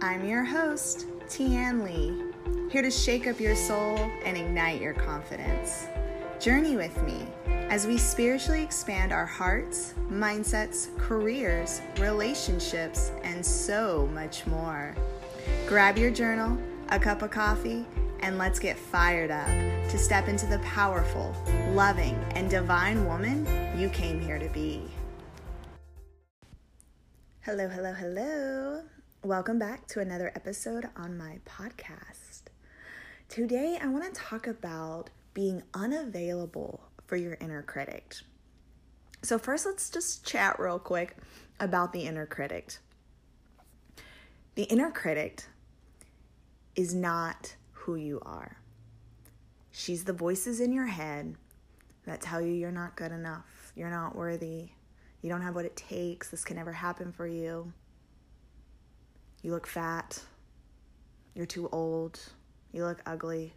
I'm your host, Tianli, here to shake up your soul and ignite your confidence. Journey with me as we spiritually expand our hearts, mindsets, careers, relationships, and so much more. Grab your journal, a cup of coffee, and let's get fired up to step into the powerful, loving, and divine woman you came here to be. Hello, hello, hello. Welcome back to another episode on my podcast. Today, I want to talk about being unavailable for your inner critic. So, first, let's just chat real quick about the inner critic. The inner critic is not who you are. She's the voices in your head that tell you you're not good enough, you're not worthy, you don't have what it takes, this can never happen for you. You look fat, you're too old, you look ugly.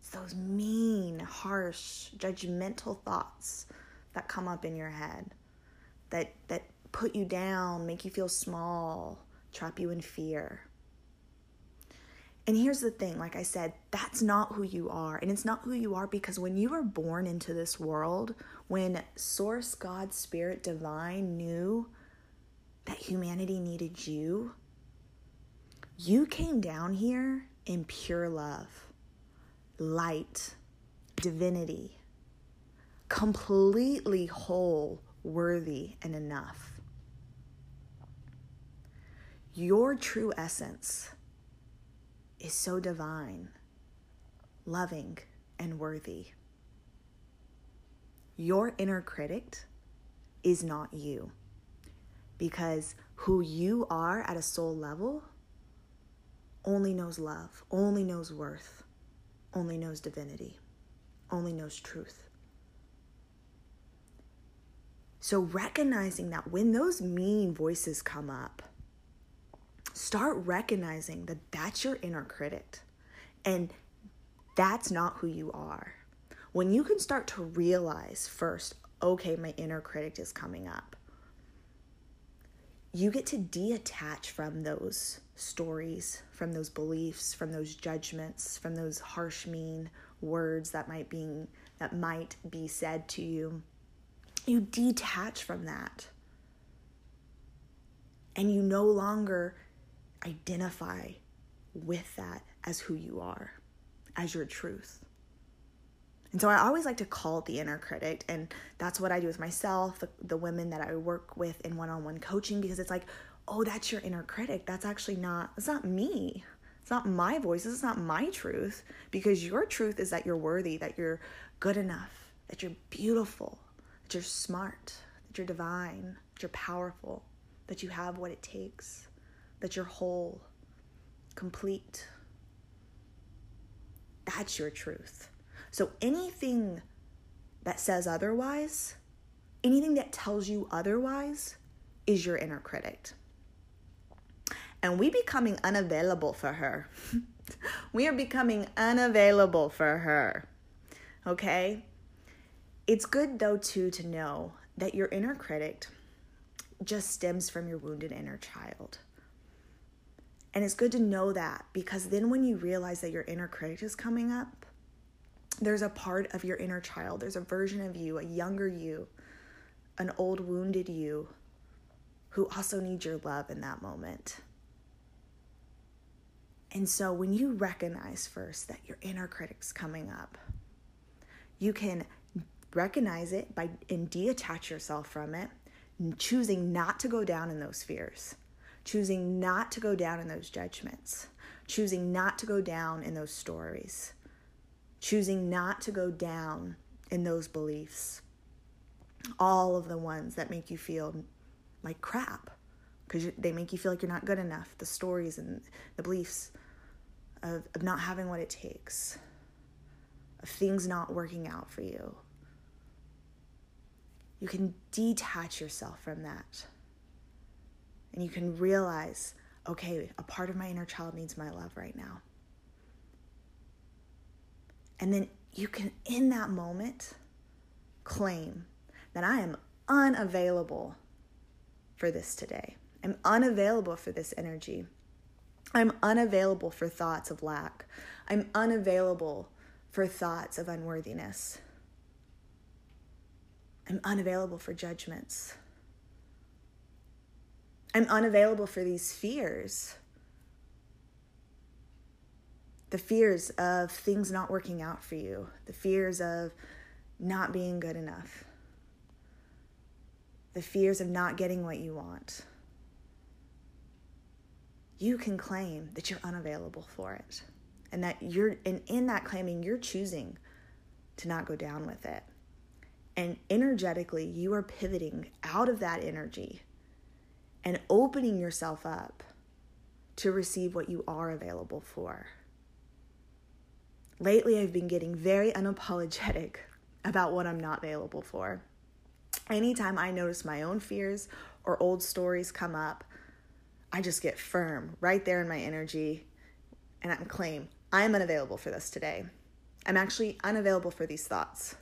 It's those mean, harsh, judgmental thoughts that come up in your head that that put you down, make you feel small, trap you in fear. And here's the thing like I said, that's not who you are. And it's not who you are because when you were born into this world, when Source, God, Spirit, Divine knew that humanity needed you, you came down here in pure love, light, divinity, completely whole, worthy, and enough. Your true essence is so divine, loving, and worthy. Your inner critic is not you because who you are at a soul level only knows love, only knows worth, only knows divinity, only knows truth. So, recognizing that when those mean voices come up, start recognizing that that's your inner critic and that's not who you are. When you can start to realize first, okay, my inner critic is coming up, you get to detach from those stories, from those beliefs, from those judgments, from those harsh, mean words that might be that might be said to you. You detach from that. And you no longer identify with that as who you are, as your truth. And so I always like to call it the inner critic. And that's what I do with myself, the, the women that I work with in one on one coaching, because it's like, oh, that's your inner critic. That's actually not, it's not me. It's not my voice. It's not my truth. Because your truth is that you're worthy, that you're good enough, that you're beautiful, that you're smart, that you're divine, that you're powerful, that you have what it takes that you're whole, complete. That's your truth. So anything that says otherwise, anything that tells you otherwise, is your inner critic. And we becoming unavailable for her. we are becoming unavailable for her. Okay? It's good though too to know that your inner critic just stems from your wounded inner child. And it's good to know that because then when you realize that your inner critic is coming up, there's a part of your inner child, there's a version of you, a younger you, an old wounded you who also needs your love in that moment. And so when you recognize first that your inner critic's coming up, you can recognize it by and detach yourself from it, choosing not to go down in those fears choosing not to go down in those judgments, choosing not to go down in those stories, choosing not to go down in those beliefs. All of the ones that make you feel like crap because they make you feel like you're not good enough. The stories and the beliefs of, of not having what it takes, of things not working out for you. You can detach yourself from that and you can realize okay, a part of my inner child needs my love right now. And then you can, in that moment, claim that I am unavailable for this today. I'm unavailable for this energy. I'm unavailable for thoughts of lack. I'm unavailable for thoughts of unworthiness. I'm unavailable for judgments. I'm unavailable for these fears. The fears of things not working out for you, the fears of not being good enough, the fears of not getting what you want. You can claim that you're unavailable for it. And that you're and in that claiming you're choosing to not go down with it. And energetically, you are pivoting out of that energy and opening yourself up to receive what you are available for. Lately, I've been getting very unapologetic about what I'm not available for. Anytime I notice my own fears or old stories come up, I just get firm right there in my energy and I claim I am unavailable for this today. I'm actually unavailable for these thoughts.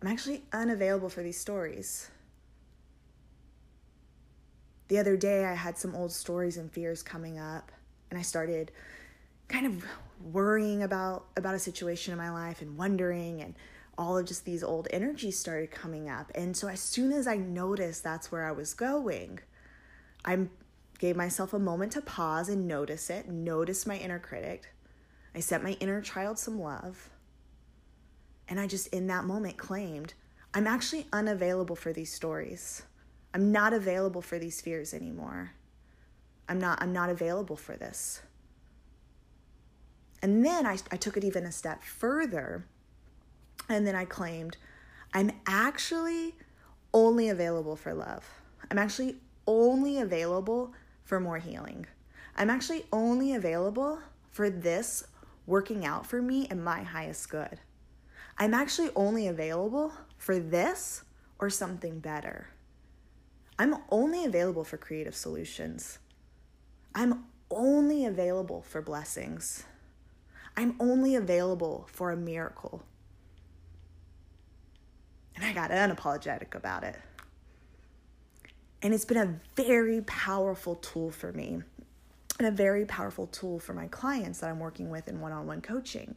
I'm actually unavailable for these stories. The other day, I had some old stories and fears coming up, and I started kind of worrying about about a situation in my life and wondering and all of just these old energies started coming up. And so as soon as i noticed that's where i was going i gave myself a moment to pause and notice it notice my inner critic. I sent my inner child some love. And i just in that moment claimed i'm actually unavailable for these stories. I'm not available for these fears anymore. I'm not i'm not available for this and then I, I took it even a step further. And then I claimed, I'm actually only available for love. I'm actually only available for more healing. I'm actually only available for this working out for me and my highest good. I'm actually only available for this or something better. I'm only available for creative solutions. I'm only available for blessings. I'm only available for a miracle. And I got unapologetic about it. And it's been a very powerful tool for me and a very powerful tool for my clients that I'm working with in one on one coaching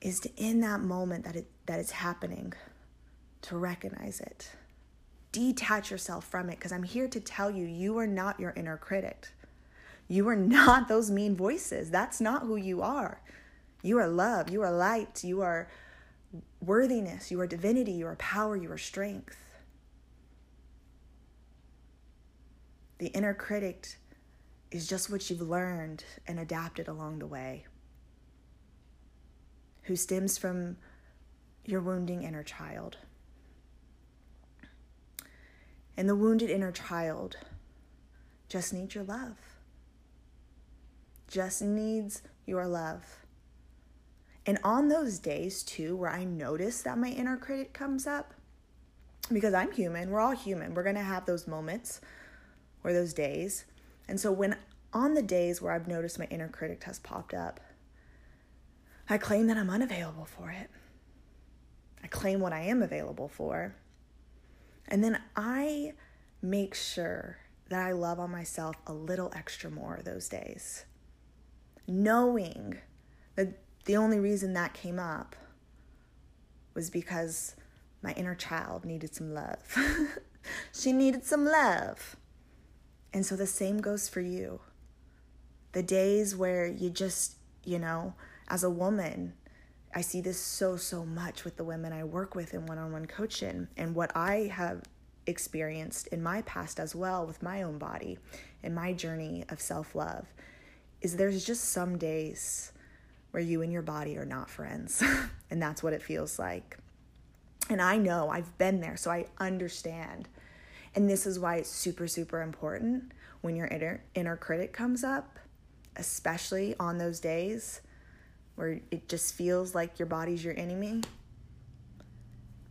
is to in that moment that it that it's happening to recognize it detach yourself from it because i'm here to tell you you are not your inner critic you are not those mean voices. That's not who you are. You are love. You are light. You are worthiness. You are divinity. You are power. You are strength. The inner critic is just what you've learned and adapted along the way, who stems from your wounding inner child. And the wounded inner child just needs your love just needs your love. And on those days, too, where I notice that my inner critic comes up, because I'm human, we're all human, we're gonna have those moments or those days. And so, when on the days where I've noticed my inner critic has popped up, I claim that I'm unavailable for it. I claim what I am available for. And then I make sure that I love on myself a little extra more those days knowing that the only reason that came up was because my inner child needed some love. she needed some love. And so the same goes for you. The days where you just, you know, as a woman, I see this so, so much with the women I work with in one on one coaching and what I have experienced in my past as well with my own body and my journey of self love is there's just some days where you and your body are not friends. and that's what it feels like. And I know I've been there, so I understand. And this is why it's super, super important when your inner, inner critic comes up, especially on those days where it just feels like your body's your enemy,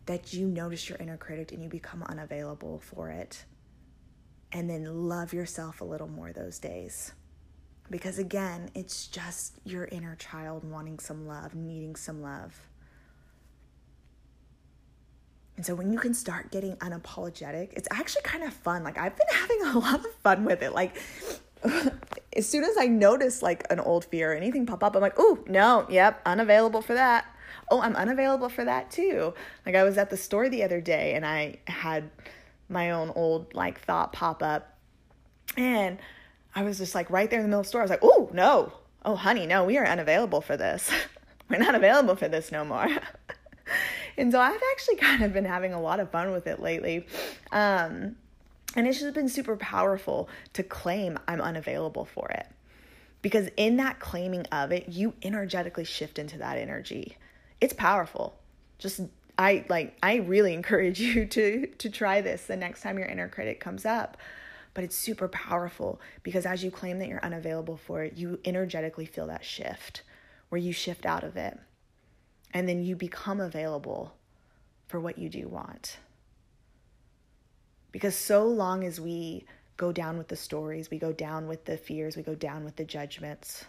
that you notice your inner critic and you become unavailable for it. And then love yourself a little more those days. Because again, it's just your inner child wanting some love, needing some love. And so when you can start getting unapologetic, it's actually kind of fun. Like I've been having a lot of fun with it. Like as soon as I notice like an old fear or anything pop up, I'm like, oh, no, yep, unavailable for that. Oh, I'm unavailable for that too. Like I was at the store the other day and I had my own old like thought pop up and I was just like right there in the middle of the store. I was like, oh, no. Oh, honey, no, we are unavailable for this. We're not available for this no more. and so I've actually kind of been having a lot of fun with it lately. Um, and it's just been super powerful to claim I'm unavailable for it. Because in that claiming of it, you energetically shift into that energy. It's powerful. Just I like I really encourage you to to try this the next time your inner critic comes up. But it's super powerful because as you claim that you're unavailable for it, you energetically feel that shift where you shift out of it. And then you become available for what you do want. Because so long as we go down with the stories, we go down with the fears, we go down with the judgments,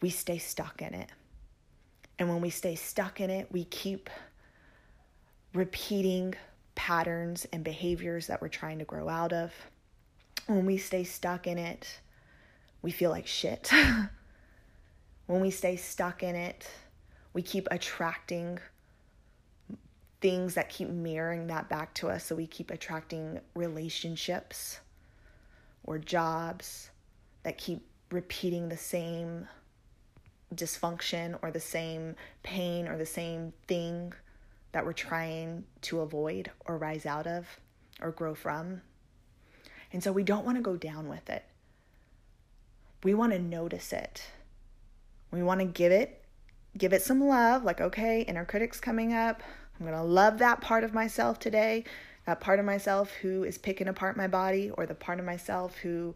we stay stuck in it. And when we stay stuck in it, we keep repeating patterns and behaviors that we're trying to grow out of. When we stay stuck in it, we feel like shit. when we stay stuck in it, we keep attracting things that keep mirroring that back to us. So we keep attracting relationships or jobs that keep repeating the same dysfunction or the same pain or the same thing that we're trying to avoid or rise out of or grow from. And so we don't want to go down with it. We want to notice it. We want to give it give it some love like okay, inner critic's coming up. I'm going to love that part of myself today, that part of myself who is picking apart my body, or the part of myself who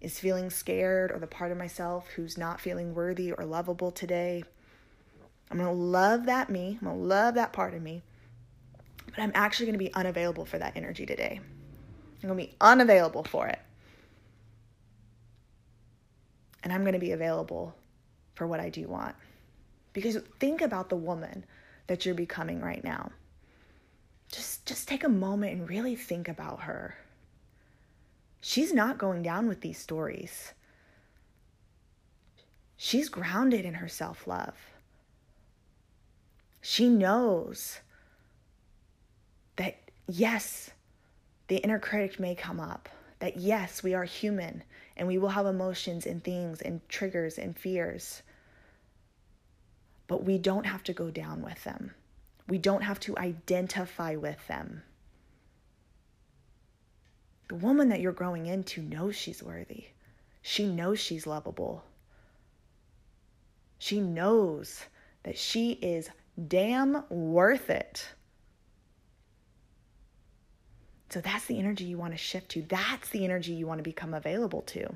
is feeling scared, or the part of myself who's not feeling worthy or lovable today. I'm going to love that me. I'm going to love that part of me. But I'm actually going to be unavailable for that energy today. I'm going to be unavailable for it. And I'm going to be available for what I do want. Because think about the woman that you're becoming right now. Just just take a moment and really think about her. She's not going down with these stories. She's grounded in her self-love. She knows that yes, the inner critic may come up. That yes, we are human and we will have emotions and things and triggers and fears but we don't have to go down with them. We don't have to identify with them. The woman that you're growing into knows she's worthy. She knows she's lovable. She knows that she is damn worth it. So that's the energy you want to shift to. That's the energy you want to become available to.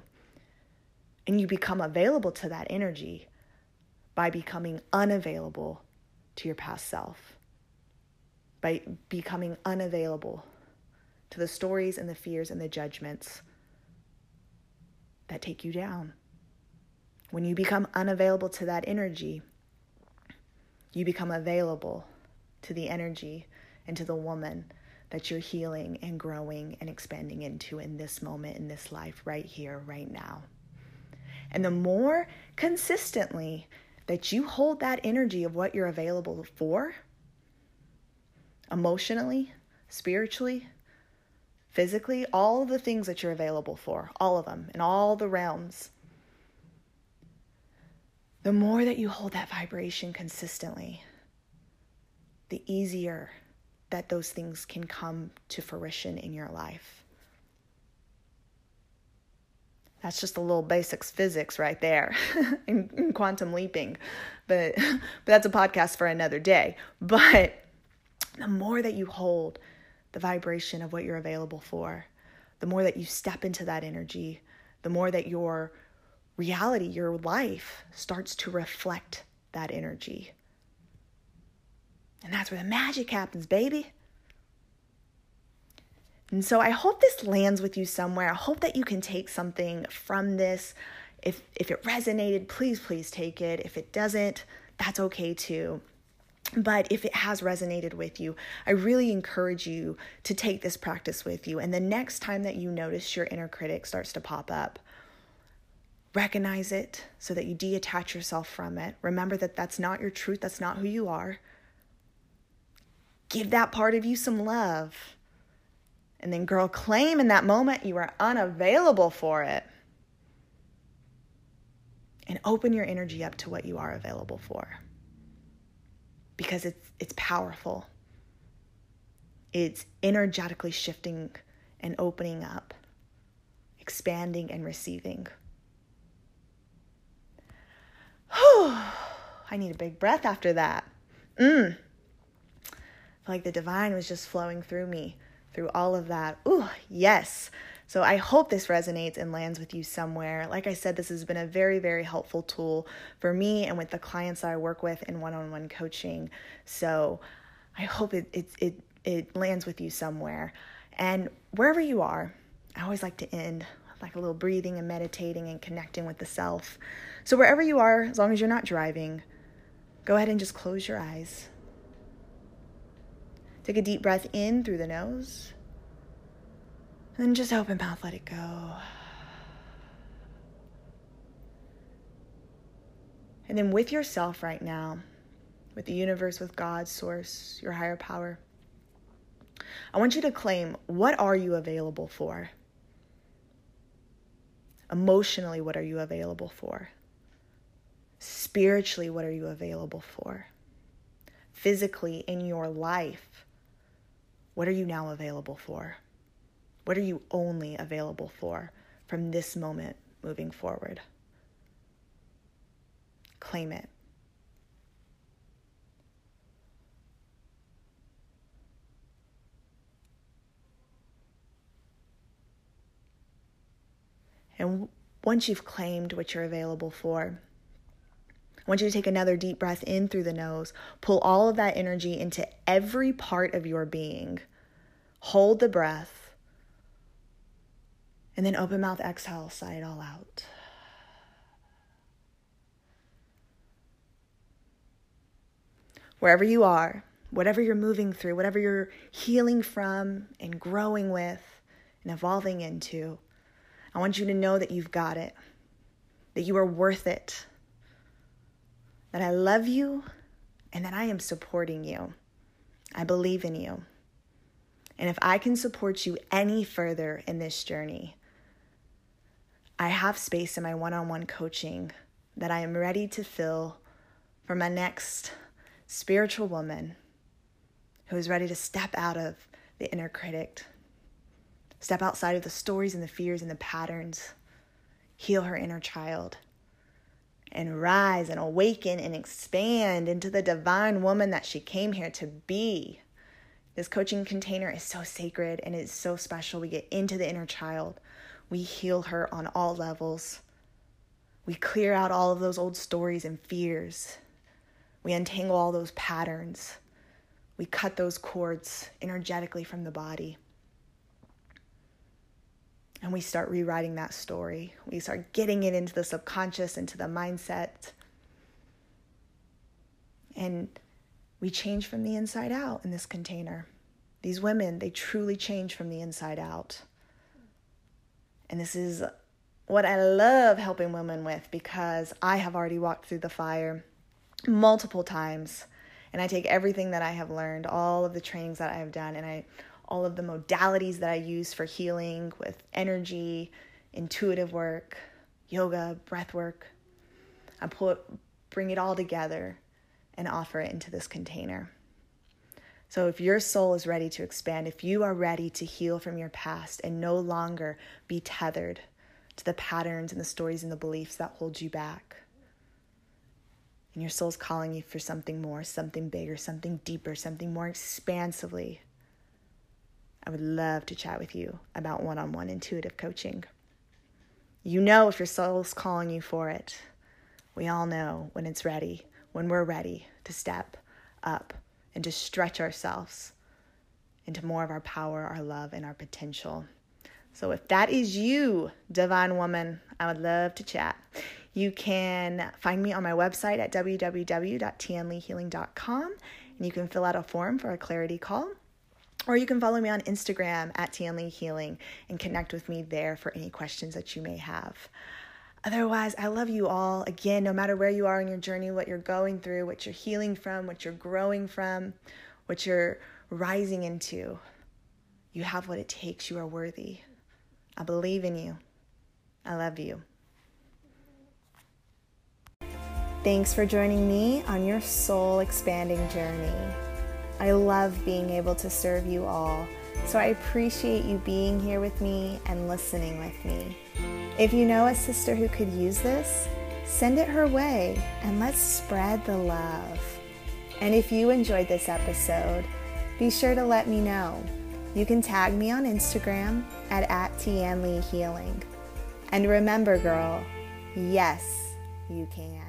And you become available to that energy by becoming unavailable to your past self, by becoming unavailable to the stories and the fears and the judgments that take you down. When you become unavailable to that energy, you become available to the energy and to the woman that you're healing and growing and expanding into in this moment, in this life, right here, right now. And the more consistently that you hold that energy of what you're available for emotionally, spiritually, physically, all the things that you're available for, all of them in all the realms. The more that you hold that vibration consistently, the easier that those things can come to fruition in your life. That's just a little basics physics right there in, in, quantum leaping. But, but that's a podcast for another day. But the more that you hold the vibration of what you're available for, the more that you step into that energy, the more that your reality, your life starts to reflect that energy. And that's where the magic happens, baby. And so I hope this lands with you somewhere. I hope that you can take something from this. If if it resonated, please please take it. If it doesn't, that's okay too. But if it has resonated with you, I really encourage you to take this practice with you. And the next time that you notice your inner critic starts to pop up, recognize it so that you detach yourself from it. Remember that that's not your truth, that's not who you are. Give that part of you some love. And then, girl, claim in that moment you are unavailable for it. And open your energy up to what you are available for. Because it's, it's powerful, it's energetically shifting and opening up, expanding and receiving. I need a big breath after that. Mm. like the divine was just flowing through me through all of that. Ooh, yes. So I hope this resonates and lands with you somewhere. Like I said, this has been a very, very helpful tool for me and with the clients that I work with in one-on-one coaching. So I hope it it it, it lands with you somewhere. And wherever you are, I always like to end like a little breathing and meditating and connecting with the self. So, wherever you are, as long as you're not driving, go ahead and just close your eyes. Take a deep breath in through the nose. And then just open mouth, let it go. And then with yourself right now, with the universe, with God, source, your higher power, I want you to claim what are you available for? Emotionally, what are you available for? Spiritually, what are you available for? Physically, in your life, what are you now available for? What are you only available for from this moment moving forward? Claim it. And once you've claimed what you're available for, I want you to take another deep breath in through the nose. Pull all of that energy into every part of your being. Hold the breath. And then open mouth, exhale, sigh it all out. Wherever you are, whatever you're moving through, whatever you're healing from and growing with and evolving into, I want you to know that you've got it, that you are worth it, that I love you, and that I am supporting you. I believe in you. And if I can support you any further in this journey, I have space in my one on one coaching that I am ready to fill for my next spiritual woman who is ready to step out of the inner critic, step outside of the stories and the fears and the patterns, heal her inner child, and rise and awaken and expand into the divine woman that she came here to be. This coaching container is so sacred and it's so special. We get into the inner child, we heal her on all levels. We clear out all of those old stories and fears. We untangle all those patterns. We cut those cords energetically from the body and we start rewriting that story. We start getting it into the subconscious, into the mindset. And we change from the inside out in this container. These women, they truly change from the inside out. And this is what I love helping women with because I have already walked through the fire multiple times. And I take everything that I have learned, all of the trainings that I have done, and I all of the modalities that I use for healing with energy, intuitive work, yoga, breath work. I pull bring it all together and offer it into this container. So, if your soul is ready to expand, if you are ready to heal from your past and no longer be tethered to the patterns and the stories and the beliefs that hold you back, and your soul's calling you for something more, something bigger, something deeper, something more expansively I would love to chat with you about one on one intuitive coaching. You know if your soul's calling you for it. We all know when it's ready, when we're ready to step up and to stretch ourselves into more of our power, our love, and our potential. So if that is you, divine woman, I would love to chat. You can find me on my website at www.tianlihealing.com and you can fill out a form for a clarity call. Or you can follow me on Instagram at Tianli Healing and connect with me there for any questions that you may have. Otherwise, I love you all. Again, no matter where you are in your journey, what you're going through, what you're healing from, what you're growing from, what you're rising into, you have what it takes. You are worthy. I believe in you. I love you. Thanks for joining me on your soul expanding journey. I love being able to serve you all, so I appreciate you being here with me and listening with me. If you know a sister who could use this, send it her way and let's spread the love. And if you enjoyed this episode, be sure to let me know. You can tag me on Instagram at, at Healing. And remember, girl, yes, you can.